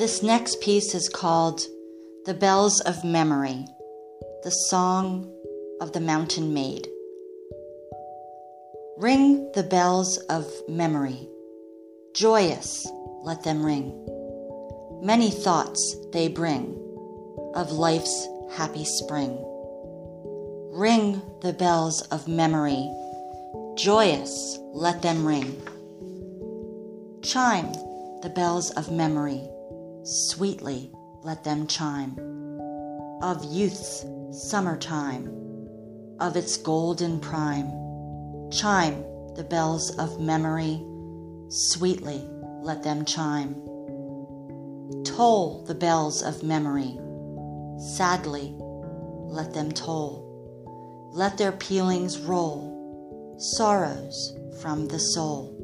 This next piece is called The Bells of Memory, the Song of the Mountain Maid. Ring the bells of memory, joyous let them ring. Many thoughts they bring of life's happy spring. Ring the bells of memory, joyous let them ring. Chime the bells of memory, sweetly let them chime. Of youth's summertime, of its golden prime, chime the bells of memory, sweetly let them chime. Toll the bells of memory, sadly let them toll. Let their pealings roll, sorrows from the soul.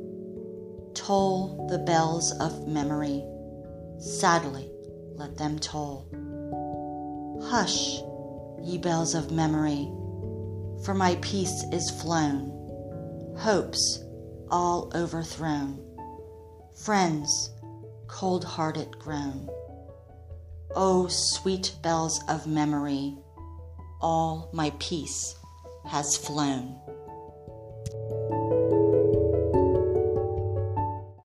Toll the bells of memory, sadly let them toll. Hush, ye bells of memory, for my peace is flown, hopes all overthrown, friends cold hearted grown. O sweet bells of memory, all my peace has flown.